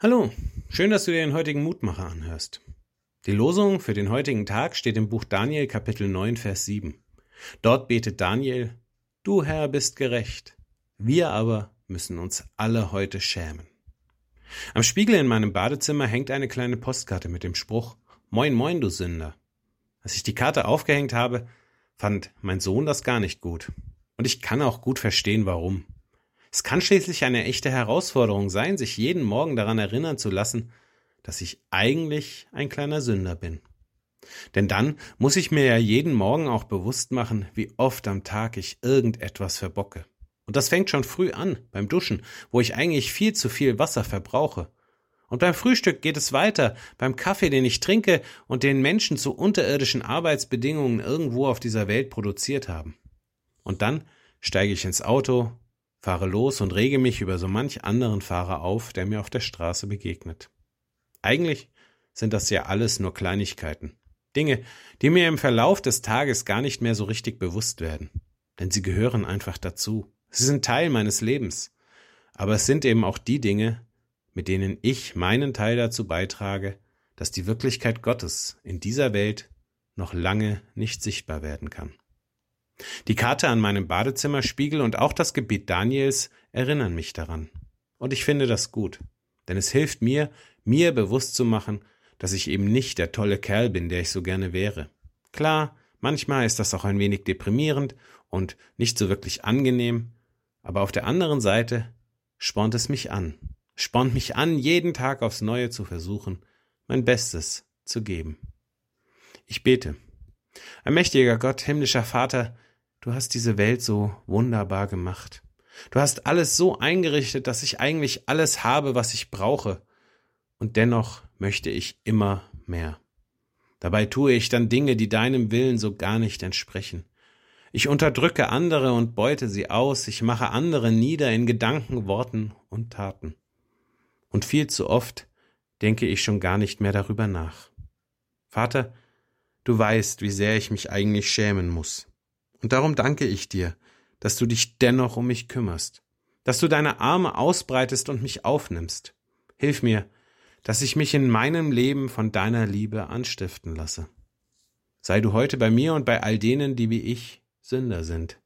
Hallo, schön, dass du dir den heutigen Mutmacher anhörst. Die Losung für den heutigen Tag steht im Buch Daniel Kapitel 9 Vers 7. Dort betet Daniel, Du Herr bist gerecht, wir aber müssen uns alle heute schämen. Am Spiegel in meinem Badezimmer hängt eine kleine Postkarte mit dem Spruch Moin moin, du Sünder. Als ich die Karte aufgehängt habe, fand mein Sohn das gar nicht gut. Und ich kann auch gut verstehen, warum. Es kann schließlich eine echte Herausforderung sein, sich jeden Morgen daran erinnern zu lassen, dass ich eigentlich ein kleiner Sünder bin. Denn dann muss ich mir ja jeden Morgen auch bewusst machen, wie oft am Tag ich irgendetwas verbocke. Und das fängt schon früh an, beim Duschen, wo ich eigentlich viel zu viel Wasser verbrauche. Und beim Frühstück geht es weiter, beim Kaffee, den ich trinke und den Menschen zu unterirdischen Arbeitsbedingungen irgendwo auf dieser Welt produziert haben. Und dann steige ich ins Auto fahre los und rege mich über so manch anderen Fahrer auf, der mir auf der Straße begegnet. Eigentlich sind das ja alles nur Kleinigkeiten. Dinge, die mir im Verlauf des Tages gar nicht mehr so richtig bewusst werden. Denn sie gehören einfach dazu. Sie sind Teil meines Lebens. Aber es sind eben auch die Dinge, mit denen ich meinen Teil dazu beitrage, dass die Wirklichkeit Gottes in dieser Welt noch lange nicht sichtbar werden kann. Die Karte an meinem Badezimmerspiegel und auch das Gebet Daniels erinnern mich daran. Und ich finde das gut, denn es hilft mir, mir bewusst zu machen, dass ich eben nicht der tolle Kerl bin, der ich so gerne wäre. Klar, manchmal ist das auch ein wenig deprimierend und nicht so wirklich angenehm, aber auf der anderen Seite spornt es mich an, spornt mich an, jeden Tag aufs Neue zu versuchen, mein Bestes zu geben. Ich bete. Ein mächtiger Gott, himmlischer Vater, Du hast diese Welt so wunderbar gemacht. Du hast alles so eingerichtet, dass ich eigentlich alles habe, was ich brauche. Und dennoch möchte ich immer mehr. Dabei tue ich dann Dinge, die deinem Willen so gar nicht entsprechen. Ich unterdrücke andere und beute sie aus, ich mache andere nieder in Gedanken, Worten und Taten. Und viel zu oft denke ich schon gar nicht mehr darüber nach. Vater, du weißt, wie sehr ich mich eigentlich schämen muss. Und darum danke ich dir, dass du dich dennoch um mich kümmerst, dass du deine Arme ausbreitest und mich aufnimmst. Hilf mir, dass ich mich in meinem Leben von deiner Liebe anstiften lasse. Sei du heute bei mir und bei all denen, die wie ich Sünder sind.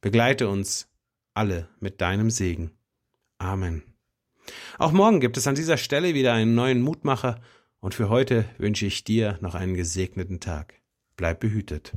Begleite uns alle mit deinem Segen. Amen. Auch morgen gibt es an dieser Stelle wieder einen neuen Mutmacher, und für heute wünsche ich dir noch einen gesegneten Tag. Bleib behütet.